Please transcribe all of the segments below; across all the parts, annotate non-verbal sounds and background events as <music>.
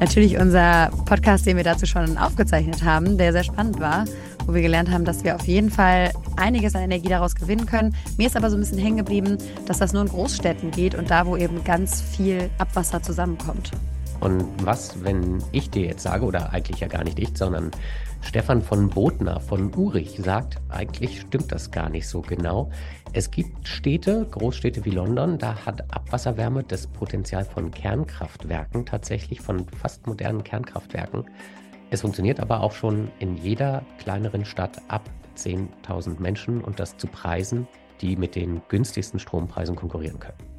Natürlich unser Podcast, den wir dazu schon aufgezeichnet haben, der sehr spannend war, wo wir gelernt haben, dass wir auf jeden Fall einiges an Energie daraus gewinnen können. Mir ist aber so ein bisschen hängen geblieben, dass das nur in Großstädten geht und da, wo eben ganz viel Abwasser zusammenkommt. Und was, wenn ich dir jetzt sage, oder eigentlich ja gar nicht ich, sondern Stefan von Botner von Urich sagt, eigentlich stimmt das gar nicht so genau. Es gibt Städte, Großstädte wie London, da hat Abwasserwärme das Potenzial von Kernkraftwerken, tatsächlich von fast modernen Kernkraftwerken. Es funktioniert aber auch schon in jeder kleineren Stadt ab 10.000 Menschen und das zu Preisen, die mit den günstigsten Strompreisen konkurrieren können.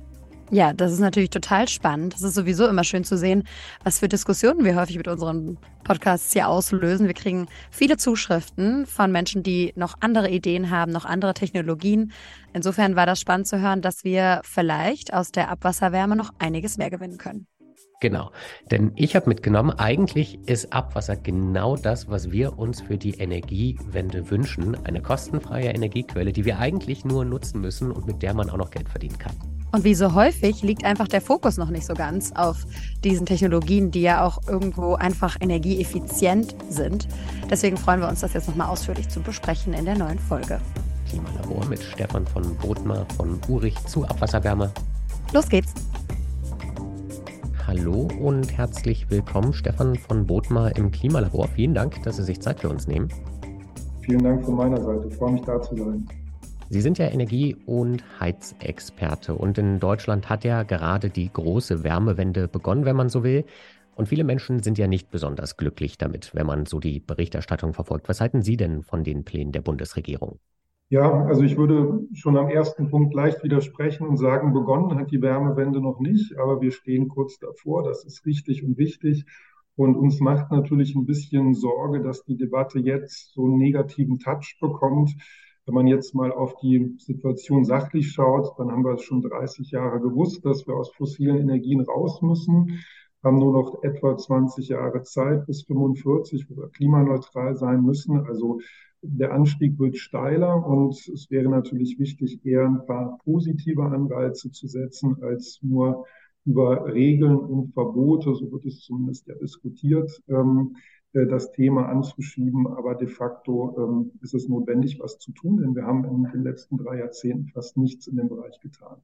Ja, das ist natürlich total spannend. Das ist sowieso immer schön zu sehen, was für Diskussionen wir häufig mit unseren Podcasts hier auslösen. Wir kriegen viele Zuschriften von Menschen, die noch andere Ideen haben, noch andere Technologien. Insofern war das spannend zu hören, dass wir vielleicht aus der Abwasserwärme noch einiges mehr gewinnen können. Genau, denn ich habe mitgenommen, eigentlich ist Abwasser genau das, was wir uns für die Energiewende wünschen. Eine kostenfreie Energiequelle, die wir eigentlich nur nutzen müssen und mit der man auch noch Geld verdienen kann. Und wie so häufig liegt einfach der Fokus noch nicht so ganz auf diesen Technologien, die ja auch irgendwo einfach energieeffizient sind. Deswegen freuen wir uns, das jetzt nochmal ausführlich zu besprechen in der neuen Folge. Klimalabor mit Stefan von Bodmer von Urich zu Abwasserwärme. Los geht's! Hallo und herzlich willkommen, Stefan von Bodmer im Klimalabor. Vielen Dank, dass Sie sich Zeit für uns nehmen. Vielen Dank von meiner Seite. Ich freue mich, da zu sein. Sie sind ja Energie- und Heizexperte und in Deutschland hat ja gerade die große Wärmewende begonnen, wenn man so will. Und viele Menschen sind ja nicht besonders glücklich damit, wenn man so die Berichterstattung verfolgt. Was halten Sie denn von den Plänen der Bundesregierung? Ja, also ich würde schon am ersten Punkt leicht widersprechen und sagen, begonnen hat die Wärmewende noch nicht, aber wir stehen kurz davor. Das ist richtig und wichtig. Und uns macht natürlich ein bisschen Sorge, dass die Debatte jetzt so einen negativen Touch bekommt. Wenn man jetzt mal auf die Situation sachlich schaut, dann haben wir es schon 30 Jahre gewusst, dass wir aus fossilen Energien raus müssen, haben nur noch etwa 20 Jahre Zeit bis 45, wo wir klimaneutral sein müssen. Also der Anstieg wird steiler und es wäre natürlich wichtig, eher ein paar positive Anreize zu setzen, als nur über Regeln und Verbote, so wird es zumindest ja diskutiert, ähm, äh, das Thema anzuschieben. Aber de facto ähm, ist es notwendig, was zu tun, denn wir haben in den letzten drei Jahrzehnten fast nichts in dem Bereich getan.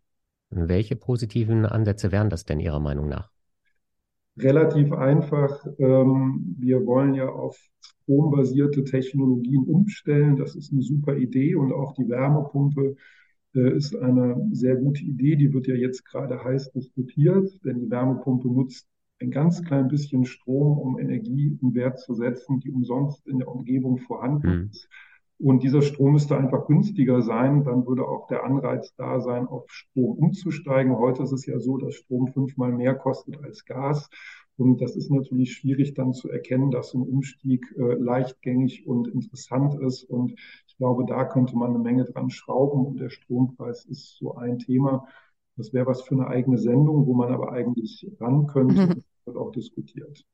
Welche positiven Ansätze wären das denn Ihrer Meinung nach? Relativ einfach. Ähm, wir wollen ja auf strombasierte Technologien umstellen. Das ist eine super Idee und auch die Wärmepumpe äh, ist eine sehr gute Idee. Die wird ja jetzt gerade heiß diskutiert, denn die Wärmepumpe nutzt ein ganz klein bisschen Strom, um Energie in Wert zu setzen, die umsonst in der Umgebung vorhanden mhm. Und dieser Strom müsste einfach günstiger sein, dann würde auch der Anreiz da sein, auf Strom umzusteigen. Heute ist es ja so, dass Strom fünfmal mehr kostet als Gas. Und das ist natürlich schwierig dann zu erkennen, dass ein Umstieg äh, leichtgängig und interessant ist. Und ich glaube, da könnte man eine Menge dran schrauben. Und der Strompreis ist so ein Thema. Das wäre was für eine eigene Sendung, wo man aber eigentlich ran könnte. Mhm. wird auch diskutiert.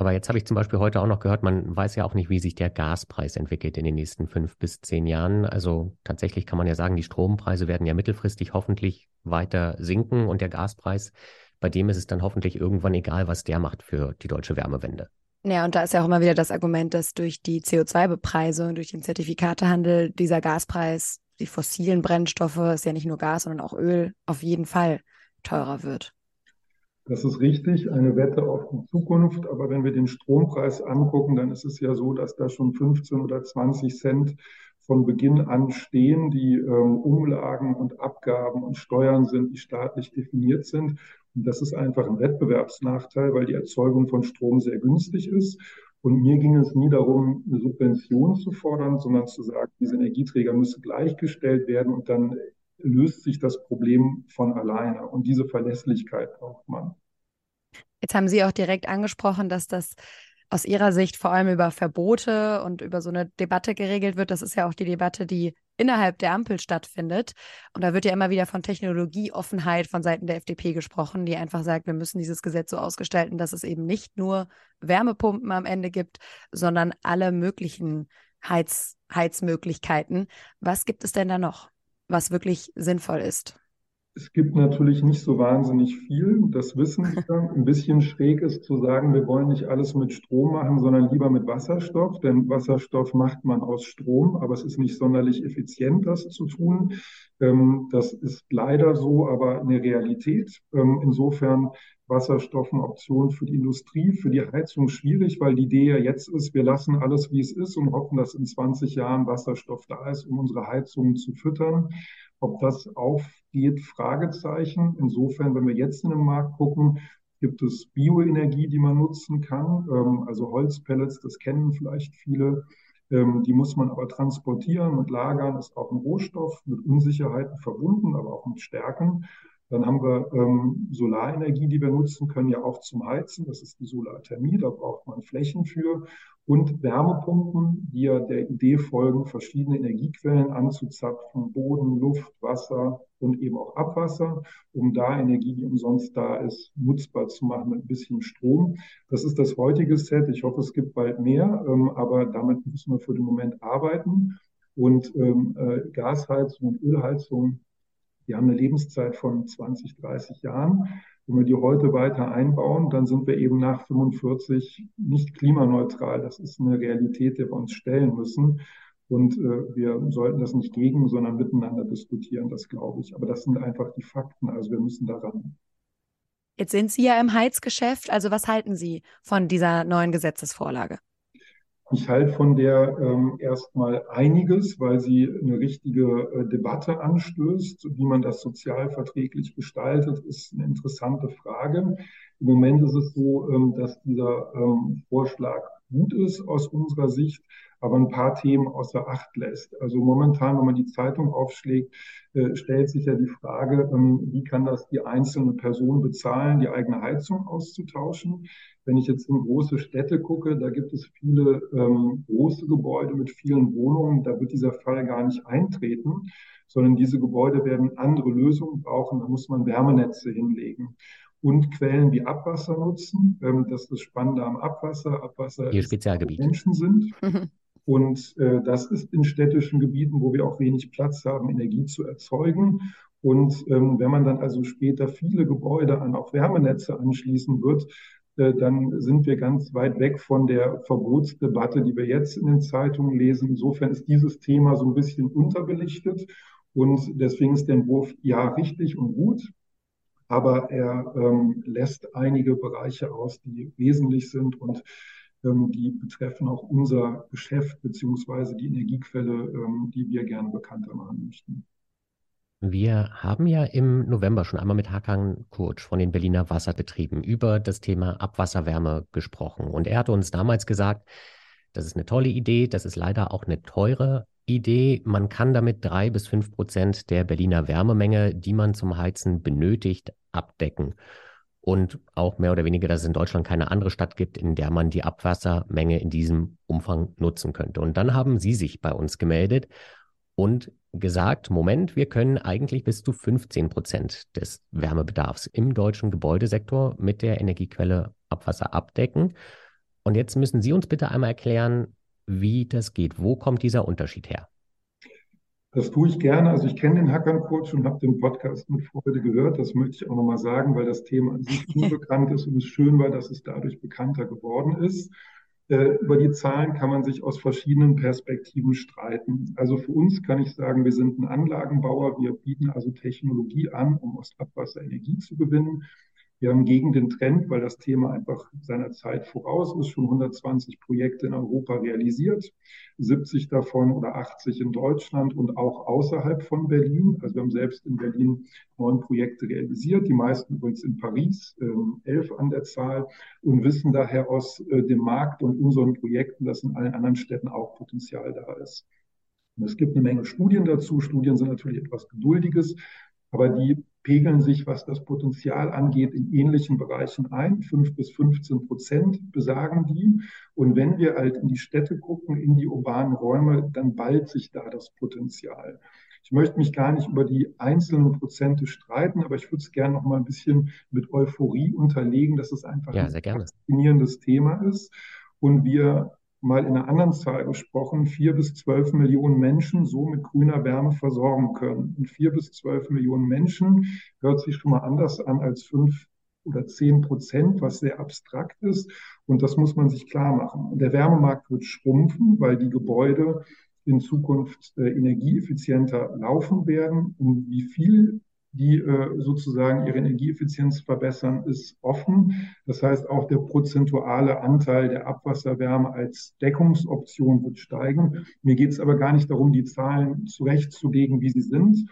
Aber jetzt habe ich zum Beispiel heute auch noch gehört, man weiß ja auch nicht, wie sich der Gaspreis entwickelt in den nächsten fünf bis zehn Jahren. Also tatsächlich kann man ja sagen, die Strompreise werden ja mittelfristig hoffentlich weiter sinken und der Gaspreis, bei dem ist es dann hoffentlich irgendwann egal, was der macht für die deutsche Wärmewende. Ja, und da ist ja auch immer wieder das Argument, dass durch die CO2-Bepreisung, durch den Zertifikatehandel dieser Gaspreis, die fossilen Brennstoffe, ist ja nicht nur Gas, sondern auch Öl, auf jeden Fall teurer wird. Das ist richtig, eine Wette auf die Zukunft. Aber wenn wir den Strompreis angucken, dann ist es ja so, dass da schon 15 oder 20 Cent von Beginn an stehen, die ähm, Umlagen und Abgaben und Steuern sind, die staatlich definiert sind. Und das ist einfach ein Wettbewerbsnachteil, weil die Erzeugung von Strom sehr günstig ist. Und mir ging es nie darum, eine Subvention zu fordern, sondern zu sagen, diese Energieträger müssen gleichgestellt werden und dann löst sich das Problem von alleine. Und diese Verlässlichkeit braucht man. Jetzt haben Sie auch direkt angesprochen, dass das aus Ihrer Sicht vor allem über Verbote und über so eine Debatte geregelt wird. Das ist ja auch die Debatte, die innerhalb der Ampel stattfindet. Und da wird ja immer wieder von Technologieoffenheit von Seiten der FDP gesprochen, die einfach sagt, wir müssen dieses Gesetz so ausgestalten, dass es eben nicht nur Wärmepumpen am Ende gibt, sondern alle möglichen Heiz Heizmöglichkeiten. Was gibt es denn da noch, was wirklich sinnvoll ist? Es gibt natürlich nicht so wahnsinnig viel, das wissen wir. Ein bisschen schräg ist zu sagen, wir wollen nicht alles mit Strom machen, sondern lieber mit Wasserstoff, denn Wasserstoff macht man aus Strom, aber es ist nicht sonderlich effizient, das zu tun. Ähm, das ist leider so, aber eine Realität. Ähm, insofern Wasserstoff eine Option für die Industrie, für die Heizung schwierig, weil die Idee ja jetzt ist, wir lassen alles, wie es ist und hoffen, dass in 20 Jahren Wasserstoff da ist, um unsere Heizungen zu füttern. Ob das aufgeht, Fragezeichen. Insofern, wenn wir jetzt in den Markt gucken, gibt es Bioenergie, die man nutzen kann, ähm, also Holzpellets, das kennen vielleicht viele. Ähm, die muss man aber transportieren und lagern, ist auch ein Rohstoff mit Unsicherheiten verbunden, aber auch mit Stärken. Dann haben wir ähm, Solarenergie, die wir nutzen können, ja auch zum Heizen. Das ist die Solarthermie, da braucht man Flächen für. Und Wärmepumpen, die ja der Idee folgen, verschiedene Energiequellen anzuzapfen, Boden, Luft, Wasser und eben auch Abwasser, um da Energie, die umsonst da ist, nutzbar zu machen mit ein bisschen Strom. Das ist das heutige Set. Ich hoffe, es gibt bald mehr, ähm, aber damit müssen wir für den Moment arbeiten. Und ähm, äh, Gasheizung und Ölheizung die haben eine Lebenszeit von 20, 30 Jahren. Wenn wir die heute weiter einbauen, dann sind wir eben nach 45 nicht klimaneutral. Das ist eine Realität, der wir uns stellen müssen. Und äh, wir sollten das nicht gegen, sondern miteinander diskutieren, das glaube ich. Aber das sind einfach die Fakten. Also wir müssen daran. Jetzt sind Sie ja im Heizgeschäft. Also was halten Sie von dieser neuen Gesetzesvorlage? Ich halte von der ähm, erstmal einiges, weil sie eine richtige äh, Debatte anstößt. Wie man das sozial verträglich gestaltet, ist eine interessante Frage. Im Moment ist es so, ähm, dass dieser ähm, Vorschlag gut ist aus unserer Sicht, aber ein paar Themen außer Acht lässt. Also momentan, wenn man die Zeitung aufschlägt, äh, stellt sich ja die Frage, ähm, wie kann das die einzelne Person bezahlen, die eigene Heizung auszutauschen? Wenn ich jetzt in große Städte gucke, da gibt es viele ähm, große Gebäude mit vielen Wohnungen, da wird dieser Fall gar nicht eintreten, sondern diese Gebäude werden andere Lösungen brauchen, da muss man Wärmenetze hinlegen und Quellen wie Abwasser nutzen. Ähm, das ist das Spannende am Abwasser. Abwasser Ihr Spezialgebiet. Menschen sind. Und äh, das ist in städtischen Gebieten, wo wir auch wenig Platz haben, Energie zu erzeugen. Und ähm, wenn man dann also später viele Gebäude an auch Wärmenetze anschließen wird, äh, dann sind wir ganz weit weg von der Verbotsdebatte, die wir jetzt in den Zeitungen lesen. Insofern ist dieses Thema so ein bisschen unterbelichtet. Und deswegen ist der Entwurf ja richtig und gut aber er ähm, lässt einige Bereiche aus, die wesentlich sind und ähm, die betreffen auch unser Geschäft beziehungsweise die Energiequelle, ähm, die wir gerne bekannter machen möchten. Wir haben ja im November schon einmal mit Hakan Kurtsch von den Berliner Wasserbetrieben über das Thema Abwasserwärme gesprochen. Und er hatte uns damals gesagt, das ist eine tolle Idee, das ist leider auch eine teure Idee. Man kann damit drei bis fünf Prozent der Berliner Wärmemenge, die man zum Heizen benötigt, abdecken. Und auch mehr oder weniger, dass es in Deutschland keine andere Stadt gibt, in der man die Abwassermenge in diesem Umfang nutzen könnte. Und dann haben Sie sich bei uns gemeldet und gesagt, Moment, wir können eigentlich bis zu 15 Prozent des Wärmebedarfs im deutschen Gebäudesektor mit der Energiequelle Abwasser abdecken. Und jetzt müssen Sie uns bitte einmal erklären, wie das geht. Wo kommt dieser Unterschied her? Das tue ich gerne. Also ich kenne den Hackern-Coach und habe den Podcast mit Freude gehört. Das möchte ich auch nochmal sagen, weil das Thema an sich <laughs> unbekannt ist und es schön war, dass es dadurch bekannter geworden ist. Äh, über die Zahlen kann man sich aus verschiedenen Perspektiven streiten. Also für uns kann ich sagen, wir sind ein Anlagenbauer. Wir bieten also Technologie an, um aus Abwasser Energie zu gewinnen. Wir haben gegen den Trend, weil das Thema einfach seiner Zeit voraus ist, schon 120 Projekte in Europa realisiert, 70 davon oder 80 in Deutschland und auch außerhalb von Berlin. Also wir haben selbst in Berlin neun Projekte realisiert, die meisten übrigens in Paris, äh, elf an der Zahl und wissen daher aus äh, dem Markt und unseren Projekten, dass in allen anderen Städten auch Potenzial da ist. Und es gibt eine Menge Studien dazu. Studien sind natürlich etwas Geduldiges, aber die pegeln sich, was das Potenzial angeht, in ähnlichen Bereichen ein. Fünf bis 15 Prozent besagen die. Und wenn wir halt in die Städte gucken, in die urbanen Räume, dann ballt sich da das Potenzial. Ich möchte mich gar nicht über die einzelnen Prozente streiten, aber ich würde es gerne noch mal ein bisschen mit Euphorie unterlegen, dass es einfach ja, ein faszinierendes Thema ist. Und wir mal in einer anderen Zahl gesprochen, vier bis zwölf Millionen Menschen so mit grüner Wärme versorgen können. Und vier bis zwölf Millionen Menschen hört sich schon mal anders an als fünf oder zehn Prozent, was sehr abstrakt ist. Und das muss man sich klar machen. Der Wärmemarkt wird schrumpfen, weil die Gebäude in Zukunft äh, energieeffizienter laufen werden. Und wie viel die äh, sozusagen ihre Energieeffizienz verbessern, ist offen. Das heißt, auch der prozentuale Anteil der Abwasserwärme als Deckungsoption wird steigen. Mir geht es aber gar nicht darum, die Zahlen zurechtzulegen, wie sie sind,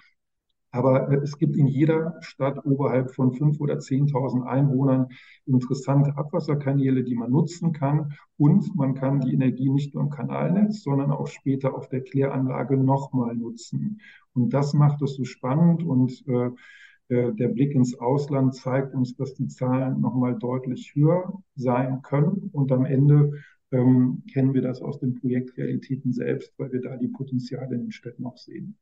aber äh, es gibt in jeder Stadt oberhalb von 5.000 oder 10.000 Einwohnern interessante Abwasserkanäle, die man nutzen kann. Und man kann die Energie nicht nur im Kanalnetz, sondern auch später auf der Kläranlage nochmal nutzen. Und das macht es so spannend. Und äh, äh, der Blick ins Ausland zeigt uns, dass die Zahlen nochmal deutlich höher sein können. Und am Ende ähm, kennen wir das aus den Projektrealitäten selbst, weil wir da die Potenziale in den Städten auch sehen.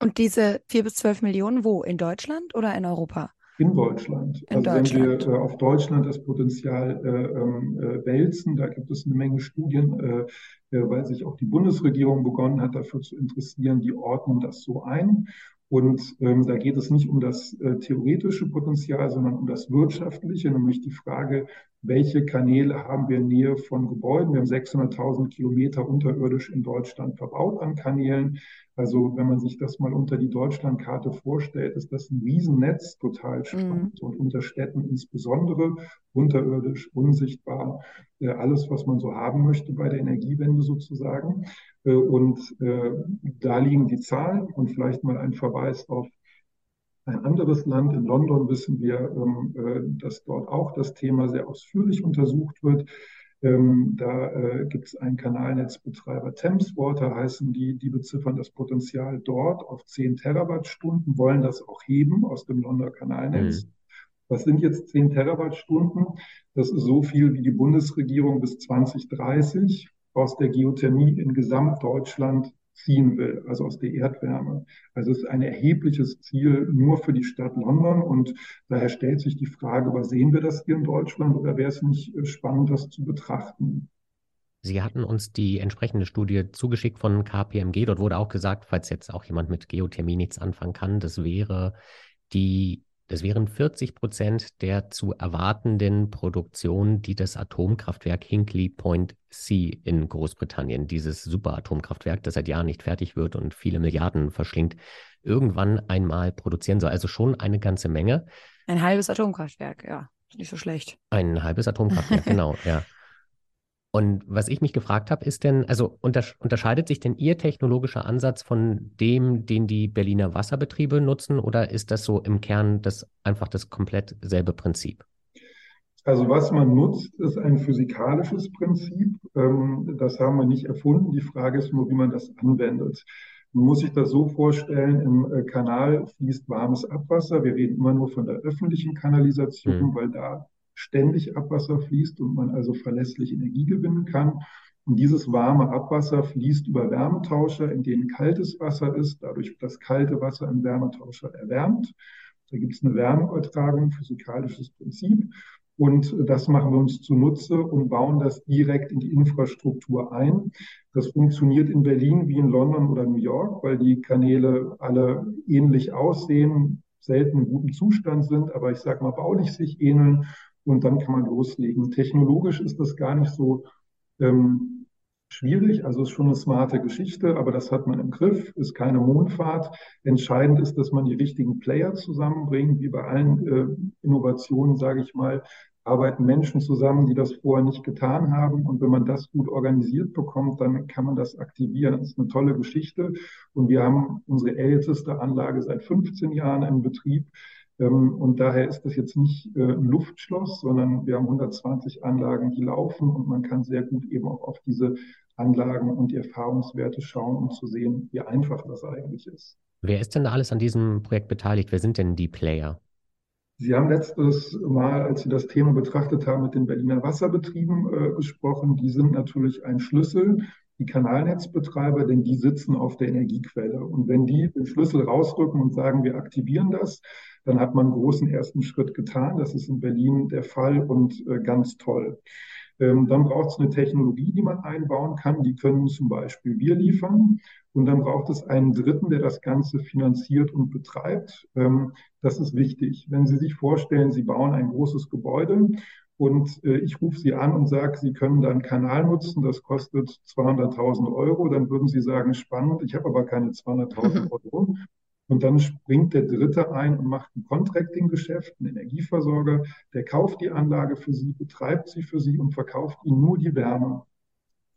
Und diese vier bis zwölf Millionen wo? In Deutschland oder in Europa? In Deutschland. In also Deutschland. wenn wir äh, auf Deutschland das Potenzial äh, ähm, äh, wälzen, da gibt es eine Menge Studien, äh, äh, weil sich auch die Bundesregierung begonnen hat, dafür zu interessieren, die ordnen das so ein. Und ähm, da geht es nicht um das äh, theoretische Potenzial, sondern um das wirtschaftliche, nämlich die Frage, welche Kanäle haben wir in Nähe von Gebäuden. Wir haben 600.000 Kilometer unterirdisch in Deutschland verbaut an Kanälen. Also wenn man sich das mal unter die Deutschlandkarte vorstellt, ist das ein Riesennetz, total spannend mhm. und unter Städten insbesondere, unterirdisch, unsichtbar, äh, alles, was man so haben möchte bei der Energiewende sozusagen. Äh, und äh, da liegen die Zahlen und vielleicht mal ein Verweis auf ein anderes Land. In London wissen wir, ähm, äh, dass dort auch das Thema sehr ausführlich untersucht wird. Ähm, da äh, gibt es einen Kanalnetzbetreiber, Thameswater heißen die, die beziffern das Potenzial dort auf 10 Terawattstunden, wollen das auch heben aus dem Londoner Kanalnetz. Mhm. Was sind jetzt 10 Terawattstunden? Das ist so viel, wie die Bundesregierung bis 2030 aus der Geothermie in Gesamtdeutschland ziehen will, also aus der Erdwärme. Also es ist ein erhebliches Ziel nur für die Stadt London und daher stellt sich die Frage, was sehen wir das hier in Deutschland oder wäre es nicht äh, spannend, das zu betrachten? Sie hatten uns die entsprechende Studie zugeschickt von KPMG. Dort wurde auch gesagt, falls jetzt auch jemand mit Geothermie nichts anfangen kann, das wäre die das wären 40 Prozent der zu erwartenden Produktion, die das Atomkraftwerk Hinkley Point C in Großbritannien, dieses Superatomkraftwerk, das seit Jahren nicht fertig wird und viele Milliarden verschlingt, irgendwann einmal produzieren soll. Also schon eine ganze Menge. Ein halbes Atomkraftwerk, ja. Nicht so schlecht. Ein halbes Atomkraftwerk, <laughs> genau, ja. Und was ich mich gefragt habe, ist denn, also unterscheidet sich denn Ihr technologischer Ansatz von dem, den die Berliner Wasserbetriebe nutzen, oder ist das so im Kern das einfach das komplett selbe Prinzip? Also was man nutzt, ist ein physikalisches Prinzip. Ähm, das haben wir nicht erfunden. Die Frage ist nur, wie man das anwendet. Man muss sich das so vorstellen, im äh, Kanal fließt warmes Abwasser. Wir reden immer nur von der öffentlichen Kanalisation, mhm. weil da ständig Abwasser fließt und man also verlässlich Energie gewinnen kann. Und dieses warme Abwasser fließt über Wärmetauscher, in denen kaltes Wasser ist. Dadurch wird das kalte Wasser im Wärmetauscher erwärmt. Da gibt es eine Wärmeübertragung, physikalisches Prinzip. Und das machen wir uns zunutze und bauen das direkt in die Infrastruktur ein. Das funktioniert in Berlin wie in London oder New York, weil die Kanäle alle ähnlich aussehen, selten in gutem Zustand sind, aber ich sage mal baulich sich ähneln und dann kann man loslegen. Technologisch ist das gar nicht so ähm, schwierig, also ist schon eine smarte Geschichte, aber das hat man im Griff, ist keine Mondfahrt. Entscheidend ist, dass man die richtigen Player zusammenbringt, wie bei allen äh, Innovationen, sage ich mal, arbeiten Menschen zusammen, die das vorher nicht getan haben. Und wenn man das gut organisiert bekommt, dann kann man das aktivieren. Das ist eine tolle Geschichte. Und wir haben unsere älteste Anlage seit 15 Jahren im Betrieb. Ähm, und daher ist das jetzt nicht äh, ein Luftschloss, sondern wir haben 120 Anlagen, die laufen und man kann sehr gut eben auch auf diese Anlagen und die Erfahrungswerte schauen, um zu sehen, wie einfach das eigentlich ist. Wer ist denn da alles an diesem Projekt beteiligt? Wer sind denn die Player? Sie haben letztes Mal, als Sie das Thema betrachtet haben, mit den Berliner Wasserbetrieben äh, gesprochen. Die sind natürlich ein Schlüssel die Kanalnetzbetreiber, denn die sitzen auf der Energiequelle. Und wenn die den Schlüssel rausrücken und sagen, wir aktivieren das, dann hat man einen großen ersten Schritt getan. Das ist in Berlin der Fall und äh, ganz toll. Ähm, dann braucht es eine Technologie, die man einbauen kann. Die können zum Beispiel wir liefern. Und dann braucht es einen Dritten, der das Ganze finanziert und betreibt. Ähm, das ist wichtig. Wenn Sie sich vorstellen, Sie bauen ein großes Gebäude und äh, ich rufe Sie an und sage, Sie können da einen Kanal nutzen, das kostet 200.000 Euro, dann würden Sie sagen, spannend, ich habe aber keine 200.000 Euro. Und dann springt der Dritte ein und macht ein Contracting-Geschäft, ein Energieversorger, der kauft die Anlage für Sie, betreibt sie für Sie und verkauft Ihnen nur die Wärme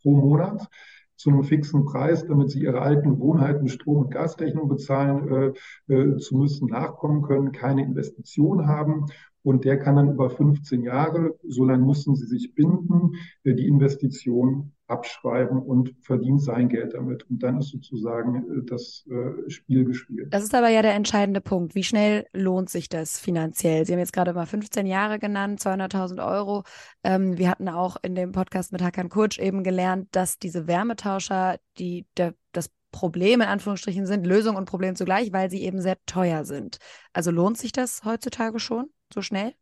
pro Monat zu einem fixen Preis, damit sie ihre alten Gewohnheiten, Strom- und Gasrechnung bezahlen äh, äh, zu müssen, nachkommen können, keine Investition haben und der kann dann über 15 Jahre, so lange müssen sie sich binden, äh, die Investition abschreiben und verdient sein Geld damit. Und dann ist sozusagen äh, das äh, Spiel gespielt. Das ist aber ja der entscheidende Punkt. Wie schnell lohnt sich das finanziell? Sie haben jetzt gerade mal 15 Jahre genannt, 200.000 Euro. Ähm, wir hatten auch in dem Podcast mit Hakan Kurz eben gelernt, dass diese Wärmetauscher, die der, das Problem in Anführungsstrichen sind, Lösung und Problem zugleich, weil sie eben sehr teuer sind. Also lohnt sich das heutzutage schon? So schnell?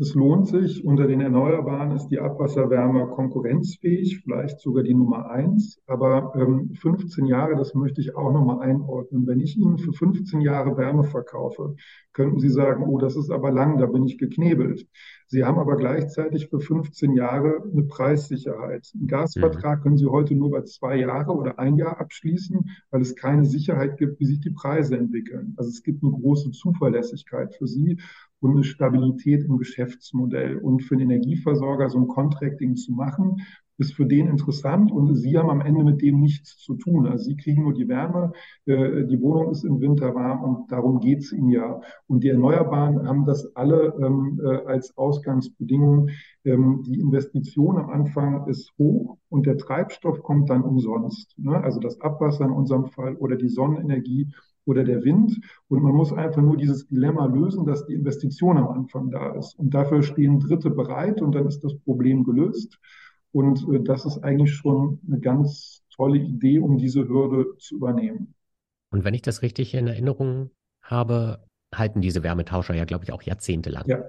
Es lohnt sich. Unter den Erneuerbaren ist die Abwasserwärme konkurrenzfähig, vielleicht sogar die Nummer eins. Aber ähm, 15 Jahre, das möchte ich auch nochmal einordnen. Wenn ich Ihnen für 15 Jahre Wärme verkaufe, könnten Sie sagen, oh, das ist aber lang, da bin ich geknebelt. Sie haben aber gleichzeitig für 15 Jahre eine Preissicherheit. Einen Gasvertrag mhm. können Sie heute nur bei zwei Jahre oder ein Jahr abschließen, weil es keine Sicherheit gibt, wie sich die Preise entwickeln. Also es gibt eine große Zuverlässigkeit für Sie und eine Stabilität im Geschäftsmodell. Und für den Energieversorger so ein Contracting zu machen, ist für den interessant und Sie haben am Ende mit dem nichts zu tun. Also Sie kriegen nur die Wärme, äh, die Wohnung ist im Winter warm und darum geht es Ihnen ja. Und die Erneuerbaren haben das alle ähm, äh, als Ausgangsbedingung. Ähm, die Investition am Anfang ist hoch und der Treibstoff kommt dann umsonst. Ne? Also das Abwasser in unserem Fall oder die Sonnenenergie oder der Wind. Und man muss einfach nur dieses Dilemma lösen, dass die Investition am Anfang da ist. Und dafür stehen Dritte bereit und dann ist das Problem gelöst. Und äh, das ist eigentlich schon eine ganz tolle Idee, um diese Hürde zu übernehmen. Und wenn ich das richtig in Erinnerung habe, halten diese Wärmetauscher ja, glaube ich, auch jahrzehntelang. Ja.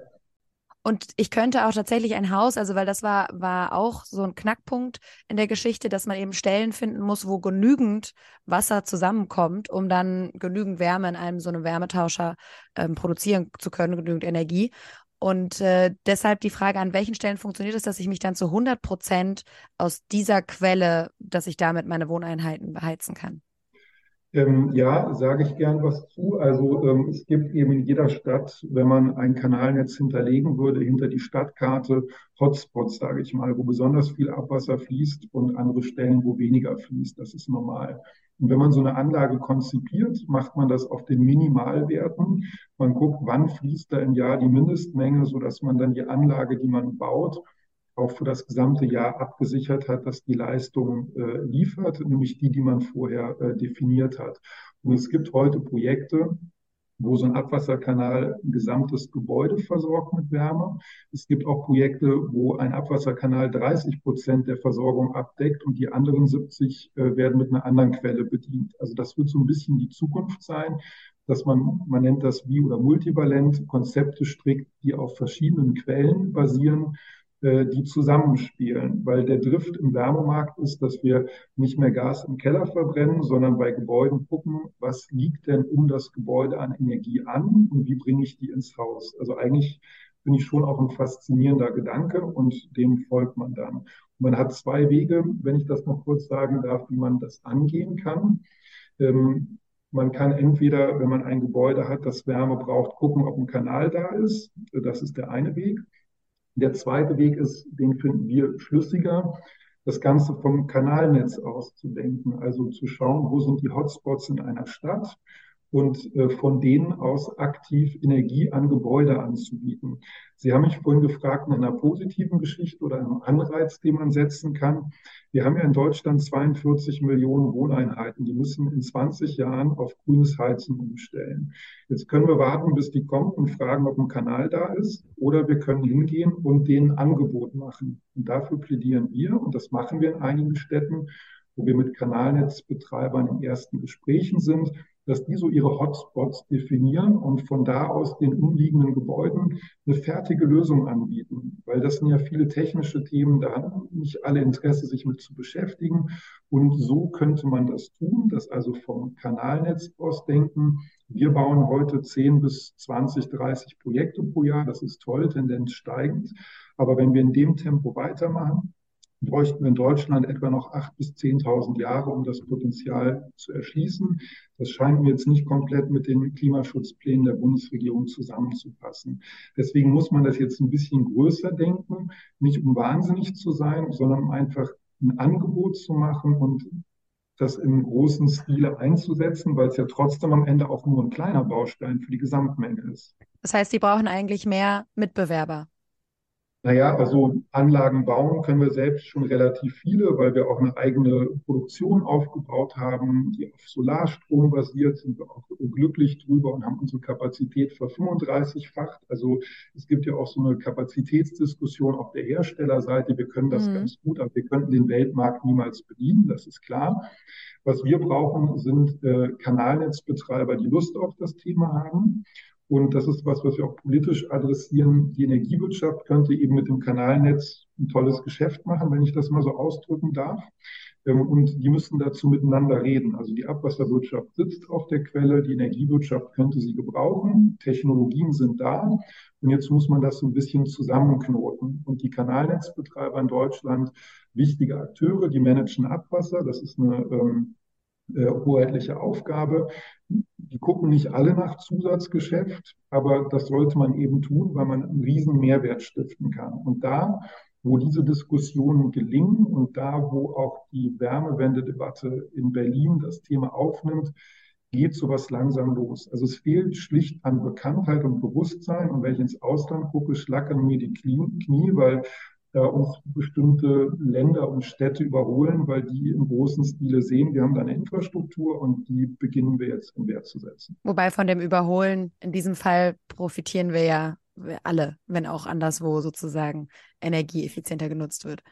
Und ich könnte auch tatsächlich ein Haus, also weil das war, war auch so ein Knackpunkt in der Geschichte, dass man eben Stellen finden muss, wo genügend Wasser zusammenkommt, um dann genügend Wärme in einem so einem Wärmetauscher ähm, produzieren zu können, genügend Energie. Und äh, deshalb die Frage, an welchen Stellen funktioniert es, dass ich mich dann zu 100 Prozent aus dieser Quelle, dass ich damit meine Wohneinheiten beheizen kann? Ähm, ja, sage ich gern was zu. Also ähm, es gibt eben in jeder Stadt, wenn man ein Kanalnetz hinterlegen würde, hinter die Stadtkarte Hotspots, sage ich mal, wo besonders viel Abwasser fließt und andere Stellen, wo weniger fließt. Das ist normal. Und wenn man so eine Anlage konzipiert, macht man das auf den Minimalwerten. Man guckt, wann fließt da im Jahr die Mindestmenge, sodass man dann die Anlage, die man baut, auch für das gesamte Jahr abgesichert hat, dass die Leistung äh, liefert, nämlich die, die man vorher äh, definiert hat. Und es gibt heute Projekte, wo so ein Abwasserkanal ein gesamtes Gebäude versorgt mit Wärme. Es gibt auch Projekte, wo ein Abwasserkanal 30 Prozent der Versorgung abdeckt und die anderen 70 äh, werden mit einer anderen Quelle bedient. Also das wird so ein bisschen die Zukunft sein, dass man, man nennt das bi- oder multivalent, Konzepte strickt, die auf verschiedenen Quellen basieren die zusammenspielen, weil der Drift im Wärmemarkt ist, dass wir nicht mehr Gas im Keller verbrennen, sondern bei Gebäuden gucken, was liegt denn um das Gebäude an Energie an und wie bringe ich die ins Haus. Also eigentlich finde ich schon auch ein faszinierender Gedanke und dem folgt man dann. man hat zwei Wege, wenn ich das noch kurz sagen darf, wie man das angehen kann. Ähm, man kann entweder, wenn man ein Gebäude hat, das Wärme braucht, gucken, ob ein Kanal da ist. Das ist der eine Weg. Der zweite Weg ist, den finden wir schlüssiger, das Ganze vom Kanalnetz aus zu denken, also zu schauen, wo sind die Hotspots in einer Stadt und äh, von denen aus aktiv Energie an Gebäude anzubieten. Sie haben mich vorhin gefragt nach einer positiven Geschichte oder einem Anreiz, den man setzen kann. Wir haben ja in Deutschland 42 Millionen Wohneinheiten. Die müssen in 20 Jahren auf grünes Heizen umstellen. Jetzt können wir warten, bis die kommen und fragen, ob ein Kanal da ist. Oder wir können hingehen und denen Angebot machen. Und dafür plädieren wir, und das machen wir in einigen Städten, wo wir mit Kanalnetzbetreibern in ersten Gesprächen sind, dass die so ihre Hotspots definieren und von da aus den umliegenden Gebäuden eine fertige Lösung anbieten. Weil das sind ja viele technische Themen, da haben nicht alle Interesse, sich mit zu beschäftigen. Und so könnte man das tun, das also vom Kanalnetz aus denken. Wir bauen heute 10 bis 20, 30 Projekte pro Jahr. Das ist toll, Tendenz steigend. Aber wenn wir in dem Tempo weitermachen, bräuchten wir in Deutschland etwa noch 8.000 bis 10.000 Jahre, um das Potenzial zu erschließen. Das scheint mir jetzt nicht komplett mit den Klimaschutzplänen der Bundesregierung zusammenzupassen. Deswegen muss man das jetzt ein bisschen größer denken, nicht um wahnsinnig zu sein, sondern um einfach ein Angebot zu machen und das im großen Stile einzusetzen, weil es ja trotzdem am Ende auch nur ein kleiner Baustein für die Gesamtmenge ist. Das heißt, Sie brauchen eigentlich mehr Mitbewerber. Naja, also Anlagen bauen können wir selbst schon relativ viele, weil wir auch eine eigene Produktion aufgebaut haben, die auf Solarstrom basiert, sind wir auch glücklich drüber und haben unsere Kapazität ver35-facht. Also es gibt ja auch so eine Kapazitätsdiskussion auf der Herstellerseite. Wir können das mhm. ganz gut, aber wir könnten den Weltmarkt niemals bedienen, das ist klar. Was wir brauchen, sind äh, Kanalnetzbetreiber, die Lust auf das Thema haben und das ist was, was wir auch politisch adressieren. Die Energiewirtschaft könnte eben mit dem Kanalnetz ein tolles Geschäft machen, wenn ich das mal so ausdrücken darf. Ähm, und die müssen dazu miteinander reden. Also die Abwasserwirtschaft sitzt auf der Quelle, die Energiewirtschaft könnte sie gebrauchen, Technologien sind da. Und jetzt muss man das so ein bisschen zusammenknoten. Und die Kanalnetzbetreiber in Deutschland, wichtige Akteure, die managen Abwasser. Das ist eine ähm, äh, hoheitliche Aufgabe. Die gucken nicht alle nach Zusatzgeschäft, aber das sollte man eben tun, weil man einen riesen Mehrwert stiften kann. Und da, wo diese Diskussionen gelingen und da, wo auch die Wärmewendedebatte in Berlin das Thema aufnimmt, geht sowas langsam los. Also es fehlt schlicht an Bekanntheit und Bewusstsein. Und wenn ich ins Ausland gucke, schlackern mir die Knie, weil uns bestimmte Länder und Städte überholen, weil die im großen Stile sehen, wir haben da eine Infrastruktur und die beginnen wir jetzt in Wert zu setzen. Wobei von dem Überholen in diesem Fall profitieren wir ja alle, wenn auch anderswo sozusagen Energie effizienter genutzt wird.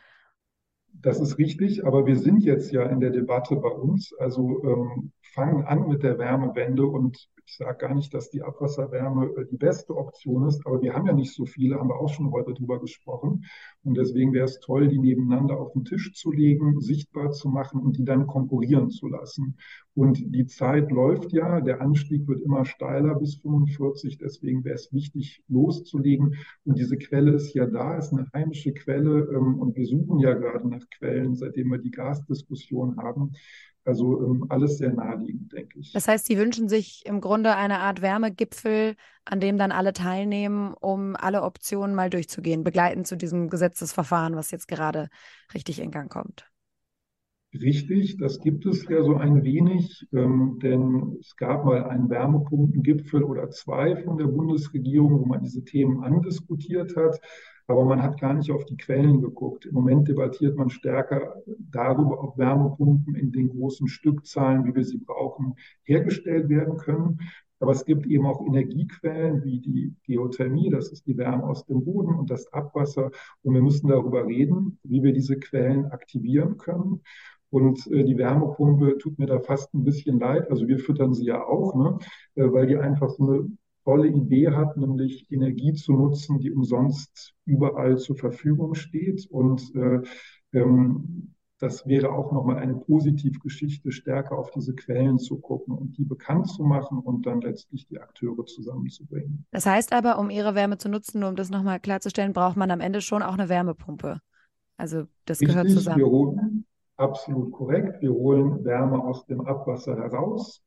Das ist richtig, aber wir sind jetzt ja in der Debatte bei uns. Also ähm, fangen an mit der Wärmewende und ich sage gar nicht, dass die Abwasserwärme äh, die beste Option ist, aber wir haben ja nicht so viele, haben wir auch schon heute drüber gesprochen. Und deswegen wäre es toll, die nebeneinander auf den Tisch zu legen, sichtbar zu machen und die dann konkurrieren zu lassen. Und die Zeit läuft ja, der Anstieg wird immer steiler bis 45, deswegen wäre es wichtig, loszulegen. Und diese Quelle ist ja da, ist eine heimische Quelle ähm, und wir suchen ja gerade nach Quellen, seitdem wir die Gasdiskussion haben. Also ähm, alles sehr naheliegend, denke ich. Das heißt, Sie wünschen sich im Grunde eine Art Wärmegipfel, an dem dann alle teilnehmen, um alle Optionen mal durchzugehen, begleitend zu diesem Gesetzesverfahren, was jetzt gerade richtig in Gang kommt. Richtig, das gibt es ja so ein wenig, ähm, denn es gab mal einen Wärmepunkten-Gipfel oder zwei von der Bundesregierung, wo man diese Themen andiskutiert hat. Aber man hat gar nicht auf die Quellen geguckt. Im Moment debattiert man stärker darüber, ob Wärmepumpen in den großen Stückzahlen, wie wir sie brauchen, hergestellt werden können. Aber es gibt eben auch Energiequellen wie die Geothermie, das ist die Wärme aus dem Boden und das Abwasser. Und wir müssen darüber reden, wie wir diese Quellen aktivieren können. Und äh, die Wärmepumpe tut mir da fast ein bisschen leid. Also wir füttern sie ja auch, ne? Äh, weil die einfach so eine tolle Idee hat, nämlich Energie zu nutzen, die umsonst überall zur Verfügung steht. Und äh, ähm, das wäre auch nochmal eine Positivgeschichte, stärker auf diese Quellen zu gucken und die bekannt zu machen und dann letztlich die Akteure zusammenzubringen. Das heißt aber, um ihre Wärme zu nutzen, nur um das nochmal klarzustellen, braucht man am Ende schon auch eine Wärmepumpe. Also das Richtig, gehört zusammen. Wir holen, absolut korrekt. Wir holen Wärme aus dem Abwasser heraus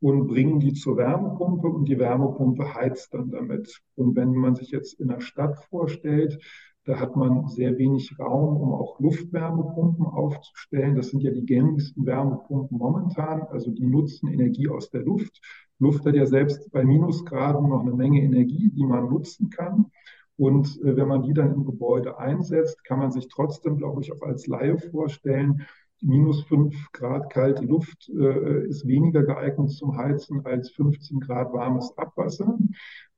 und bringen die zur Wärmepumpe und die Wärmepumpe heizt dann damit. Und wenn man sich jetzt in der Stadt vorstellt, da hat man sehr wenig Raum, um auch Luftwärmepumpen aufzustellen. Das sind ja die gängigsten Wärmepumpen momentan. Also die nutzen Energie aus der Luft. Luft hat ja selbst bei Minusgraden noch eine Menge Energie, die man nutzen kann. Und äh, wenn man die dann im Gebäude einsetzt, kann man sich trotzdem, glaube ich, auch als Laie vorstellen, minus 5 Grad kalte Luft äh, ist weniger geeignet zum Heizen als 15 Grad warmes Abwasser,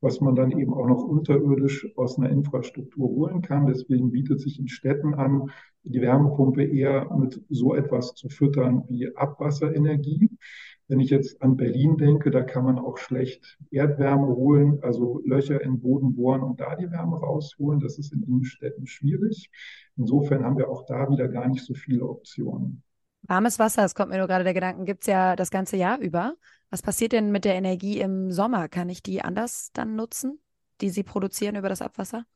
was man dann eben auch noch unterirdisch aus einer Infrastruktur holen kann. Deswegen bietet sich in Städten an, die Wärmepumpe eher mit so etwas zu füttern wie Abwasserenergie. Wenn ich jetzt an Berlin denke, da kann man auch schlecht Erdwärme holen, also Löcher in den Boden bohren und da die Wärme rausholen. Das ist in Innenstädten schwierig. Insofern haben wir auch da wieder gar nicht so viele Optionen. Warmes Wasser, es kommt mir nur gerade der Gedanken, gibt es ja das ganze Jahr über. Was passiert denn mit der Energie im Sommer? Kann ich die anders dann nutzen, die Sie produzieren über das Abwasser?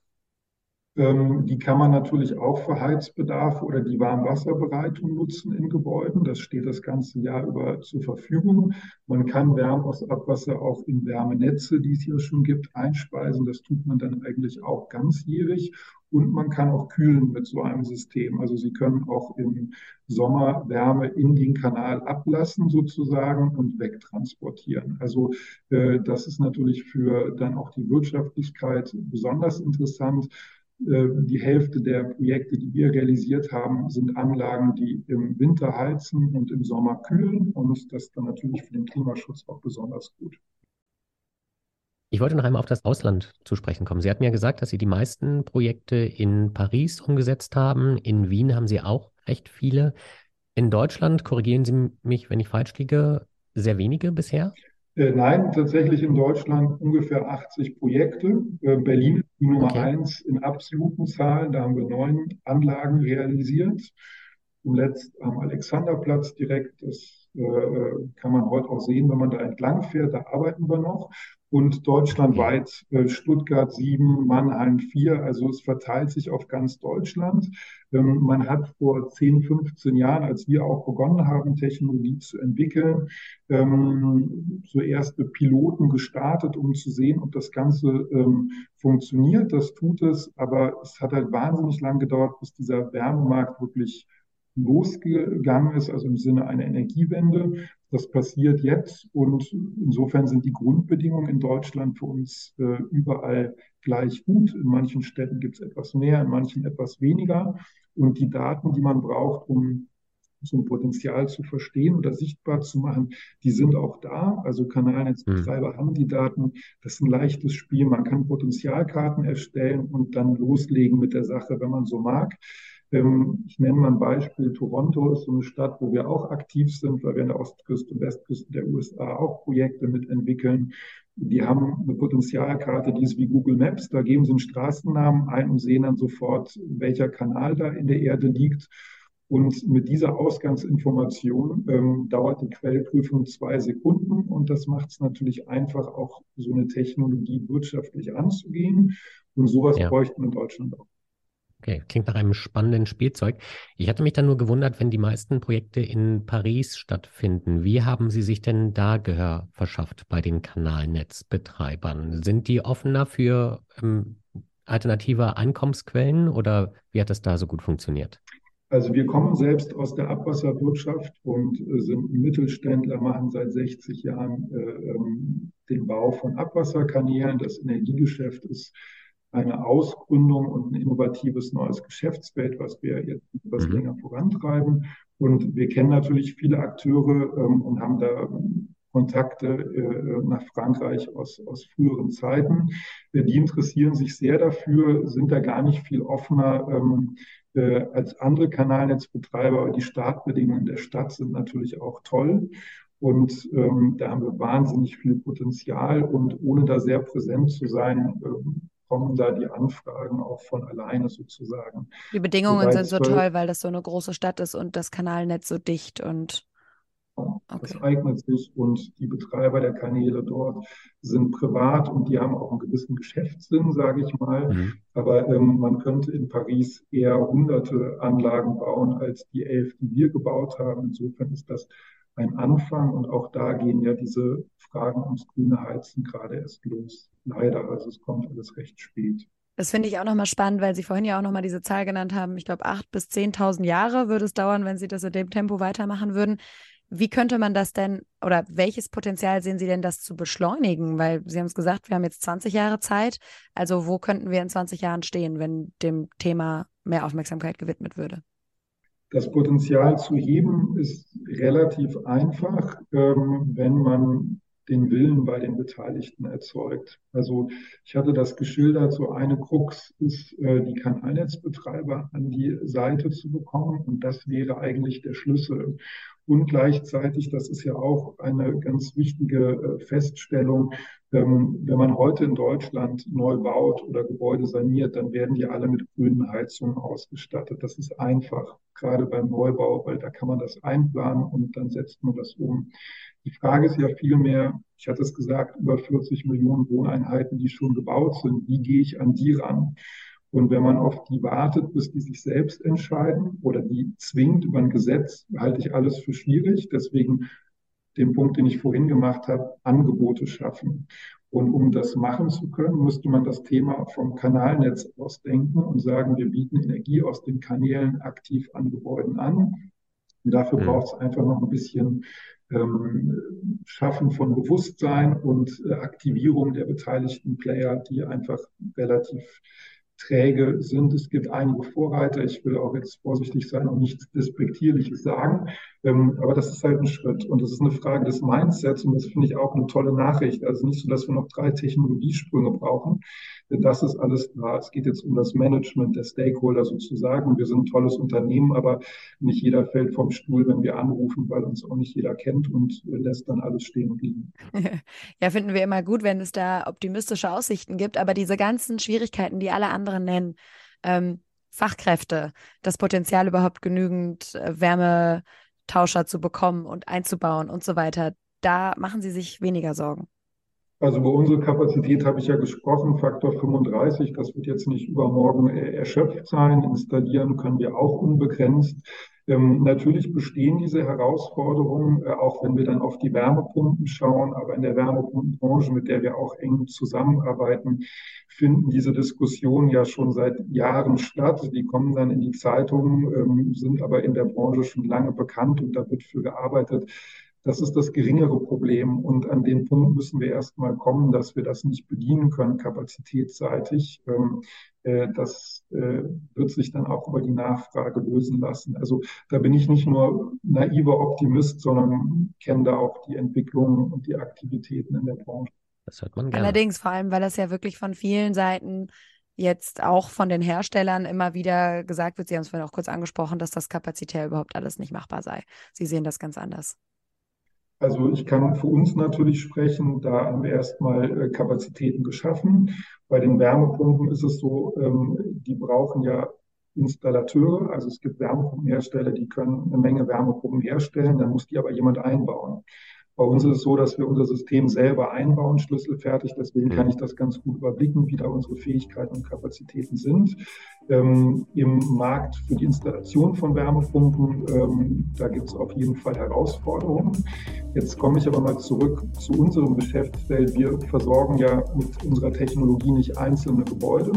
Ähm, die kann man natürlich auch für Heizbedarf oder die Warmwasserbereitung nutzen in Gebäuden. Das steht das ganze Jahr über zur Verfügung. Man kann Wärme aus Abwasser auch in Wärmenetze, die es hier schon gibt, einspeisen. Das tut man dann eigentlich auch ganzjährig. Und man kann auch kühlen mit so einem System. Also Sie können auch im Sommer Wärme in den Kanal ablassen sozusagen und wegtransportieren. Also äh, das ist natürlich für dann auch die Wirtschaftlichkeit besonders interessant. Äh, die Hälfte der Projekte, die wir realisiert haben, sind Anlagen, die im Winter heizen und im Sommer kühlen. Und das ist dann natürlich für den Klimaschutz auch besonders gut. Ich wollte noch einmal auf das Ausland zu sprechen kommen. Sie hatten ja gesagt, dass Sie die meisten Projekte in Paris umgesetzt haben. In Wien haben Sie auch recht viele. In Deutschland, korrigieren Sie mich, wenn ich falsch liege, sehr wenige bisher? Äh, nein, tatsächlich in Deutschland ungefähr 80 Projekte. Äh, Berlin ist die Nummer okay. eins in absoluten Zahlen. Da haben wir neun Anlagen realisiert. Zuletzt am Alexanderplatz direkt. Das kann man heute auch sehen, wenn man da entlang fährt. Da arbeiten wir noch und deutschlandweit äh, Stuttgart 7, Mannheim 4. Also es verteilt sich auf ganz Deutschland. Ähm, man hat vor 10, 15 Jahren, als wir auch begonnen haben, Technologie zu entwickeln, ähm, so erste Piloten gestartet, um zu sehen, ob das Ganze ähm, funktioniert. Das tut es, aber es hat halt wahnsinnig lang gedauert, bis dieser Wärmemarkt wirklich losgegangen ist, also im Sinne einer Energiewende. Das passiert jetzt und insofern sind die Grundbedingungen in Deutschland für uns äh, überall gleich gut. In manchen Städten gibt es etwas mehr, in manchen etwas weniger. Und die Daten, die man braucht, um so ein Potenzial zu verstehen oder sichtbar zu machen, die sind auch da. Also Kanalnetzbetreiber mhm. haben die Daten. Das ist ein leichtes Spiel. Man kann Potenzialkarten erstellen und dann loslegen mit der Sache, wenn man so mag. Ähm, ich nenne mal ein Beispiel. Toronto ist so eine Stadt, wo wir auch aktiv sind, weil wir in der Ostküste und Westküste der USA auch Projekte mitentwickeln. Die haben eine Potenzialkarte, die ist wie Google Maps. Da geben sie einen Straßennamen ein und sehen dann sofort, welcher Kanal da in der Erde liegt. Und mit dieser Ausgangsinformation ähm, dauert die Quellprüfung zwei Sekunden und das macht es natürlich einfach, auch so eine Technologie wirtschaftlich anzugehen. Und sowas ja. bräuchten wir in Deutschland auch. Okay, klingt nach einem spannenden Spielzeug. Ich hatte mich dann nur gewundert, wenn die meisten Projekte in Paris stattfinden. Wie haben Sie sich denn da Gehör verschafft bei den Kanalnetzbetreibern? Sind die offener für ähm, alternative Einkommensquellen oder wie hat das da so gut funktioniert? Also wir kommen selbst aus der Abwasserwirtschaft und äh, sind Mittelständler, machen seit 60 Jahren äh, ähm, den Bau von Abwasserkanälen. Das Energiegeschäft ist eine Ausgründung und ein innovatives neues Geschäftsfeld, was wir jetzt etwas mhm. länger vorantreiben. Und wir kennen natürlich viele Akteure ähm, und haben da Kontakte äh, nach Frankreich aus, aus früheren Zeiten. Äh, die interessieren sich sehr dafür, sind da gar nicht viel offener ähm, äh, als andere Kanalnetzbetreiber. Aber die Startbedingungen der Stadt sind natürlich auch toll. Und ähm, da haben wir wahnsinnig viel Potenzial. Und ohne da sehr präsent zu sein, ähm, kommen da die Anfragen auch von alleine sozusagen. Die Bedingungen sind so toll, weil das so eine große Stadt ist und das Kanalnetz so dicht und Okay. Das eignet sich und die Betreiber der Kanäle dort sind privat und die haben auch einen gewissen Geschäftssinn, sage ich mal. Mhm. Aber ähm, man könnte in Paris eher hunderte Anlagen bauen als die elf, die wir gebaut haben. Insofern ist das ein Anfang und auch da gehen ja diese Fragen ums grüne Heizen gerade erst los. Leider, also es kommt alles recht spät. Das finde ich auch nochmal spannend, weil Sie vorhin ja auch nochmal diese Zahl genannt haben. Ich glaube, acht bis 10.000 Jahre würde es dauern, wenn Sie das in dem Tempo weitermachen würden. Wie könnte man das denn oder welches Potenzial sehen Sie denn, das zu beschleunigen? Weil Sie haben es gesagt, wir haben jetzt 20 Jahre Zeit. Also wo könnten wir in 20 Jahren stehen, wenn dem Thema mehr Aufmerksamkeit gewidmet würde? Das Potenzial zu heben ist relativ einfach, ähm, wenn man den Willen bei den Beteiligten erzeugt. Also ich hatte das geschildert, so eine Krux ist, äh, die Kanalnetzbetreiber an die Seite zu bekommen und das wäre eigentlich der Schlüssel. Und gleichzeitig, das ist ja auch eine ganz wichtige äh, Feststellung, ähm, wenn man heute in Deutschland neu baut oder Gebäude saniert, dann werden die alle mit grünen Heizungen ausgestattet. Das ist einfach, gerade beim Neubau, weil da kann man das einplanen und dann setzt man das um. Die Frage ist ja vielmehr, ich hatte es gesagt, über 40 Millionen Wohneinheiten, die schon gebaut sind. Wie gehe ich an die ran? Und wenn man auf die wartet, bis die sich selbst entscheiden oder die zwingt über ein Gesetz, halte ich alles für schwierig. Deswegen den Punkt, den ich vorhin gemacht habe, Angebote schaffen. Und um das machen zu können, müsste man das Thema vom Kanalnetz ausdenken und sagen, wir bieten Energie aus den Kanälen aktiv an Gebäuden an. Und dafür mhm. braucht es einfach noch ein bisschen ähm, Schaffen von Bewusstsein und äh, Aktivierung der beteiligten Player, die einfach relativ träge sind. Es gibt einige Vorreiter. Ich will auch jetzt vorsichtig sein und nichts Despektierliches sagen. Ähm, aber das ist halt ein Schritt. Und das ist eine Frage des Mindsets. Und das finde ich auch eine tolle Nachricht. Also nicht so, dass wir noch drei Technologiesprünge brauchen. Das ist alles da. Es geht jetzt um das Management der Stakeholder sozusagen. Wir sind ein tolles Unternehmen, aber nicht jeder fällt vom Stuhl, wenn wir anrufen, weil uns auch nicht jeder kennt und lässt dann alles stehen und liegen. <laughs> Ja, finden wir immer gut, wenn es da optimistische Aussichten gibt. Aber diese ganzen Schwierigkeiten, die alle anderen nennen, ähm, Fachkräfte, das Potenzial überhaupt genügend äh, Wärmetauscher zu bekommen und einzubauen und so weiter, da machen Sie sich weniger Sorgen. Also über unsere Kapazität habe ich ja gesprochen, Faktor 35, das wird jetzt nicht übermorgen erschöpft sein. Installieren können wir auch unbegrenzt. Ähm, natürlich bestehen diese Herausforderungen, äh, auch wenn wir dann auf die Wärmepumpen schauen, aber in der Wärmepumpenbranche, mit der wir auch eng zusammenarbeiten, finden diese Diskussionen ja schon seit Jahren statt. Die kommen dann in die Zeitungen, ähm, sind aber in der Branche schon lange bekannt und da wird für gearbeitet. Das ist das geringere Problem. Und an den Punkt müssen wir erstmal kommen, dass wir das nicht bedienen können, kapazitätsseitig. Ähm, äh, das äh, wird sich dann auch über die Nachfrage lösen lassen. Also da bin ich nicht nur naiver Optimist, sondern kenne da auch die Entwicklungen und die Aktivitäten in der Branche. Das hört man gerne. Allerdings, vor allem, weil das ja wirklich von vielen Seiten jetzt auch von den Herstellern immer wieder gesagt wird, Sie haben es vorhin auch kurz angesprochen, dass das kapazitär überhaupt alles nicht machbar sei. Sie sehen das ganz anders. Also ich kann für uns natürlich sprechen, da haben wir erstmal äh, Kapazitäten geschaffen. Bei den Wärmepumpen ist es so, ähm, die brauchen ja Installateure, also es gibt Wärmepumpenhersteller, die können eine Menge Wärmepumpen herstellen, dann muss die aber jemand einbauen. Bei uns ist es so, dass wir unser System selber einbauen, schlüsselfertig. Deswegen kann ich das ganz gut überblicken, wie da unsere Fähigkeiten und Kapazitäten sind. Ähm, Im Markt für die Installation von Wärmepumpen, ähm, da gibt es auf jeden Fall Herausforderungen. Jetzt komme ich aber mal zurück zu unserem Geschäftsfeld. Wir versorgen ja mit unserer Technologie nicht einzelne Gebäude.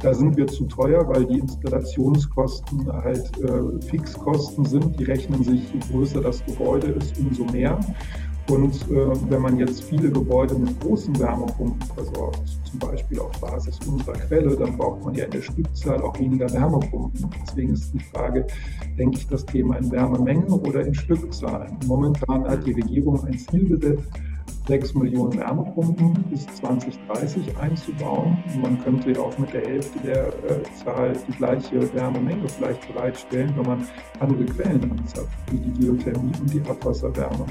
Da sind wir zu teuer, weil die Installationskosten halt äh, Fixkosten sind. Die rechnen sich, je größer das Gebäude ist, umso mehr. Und äh, wenn man jetzt viele Gebäude mit großen Wärmepumpen versorgt, zum Beispiel auf Basis unserer Quelle, dann braucht man ja in der Stückzahl auch weniger Wärmepumpen. Deswegen ist die Frage, denke ich das Thema in Wärmemenge oder in Stückzahlen? Momentan hat die Regierung ein Ziel gesetzt, 6 Millionen Wärmepumpen bis 2030 einzubauen. Und man könnte ja auch mit der Hälfte der äh, Zahl die gleiche Wärmemenge vielleicht bereitstellen, wenn man andere Quellen anzapft, wie die Geothermie und die Abwasserwärme.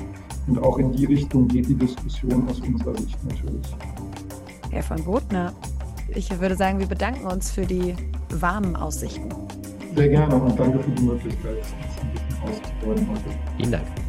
Und auch in die Richtung geht die Diskussion aus unserer Sicht natürlich. Herr von Botner, ich würde sagen, wir bedanken uns für die warmen Aussichten. Sehr gerne und danke für die Möglichkeit, das ein bisschen auszubauen heute. Vielen Dank.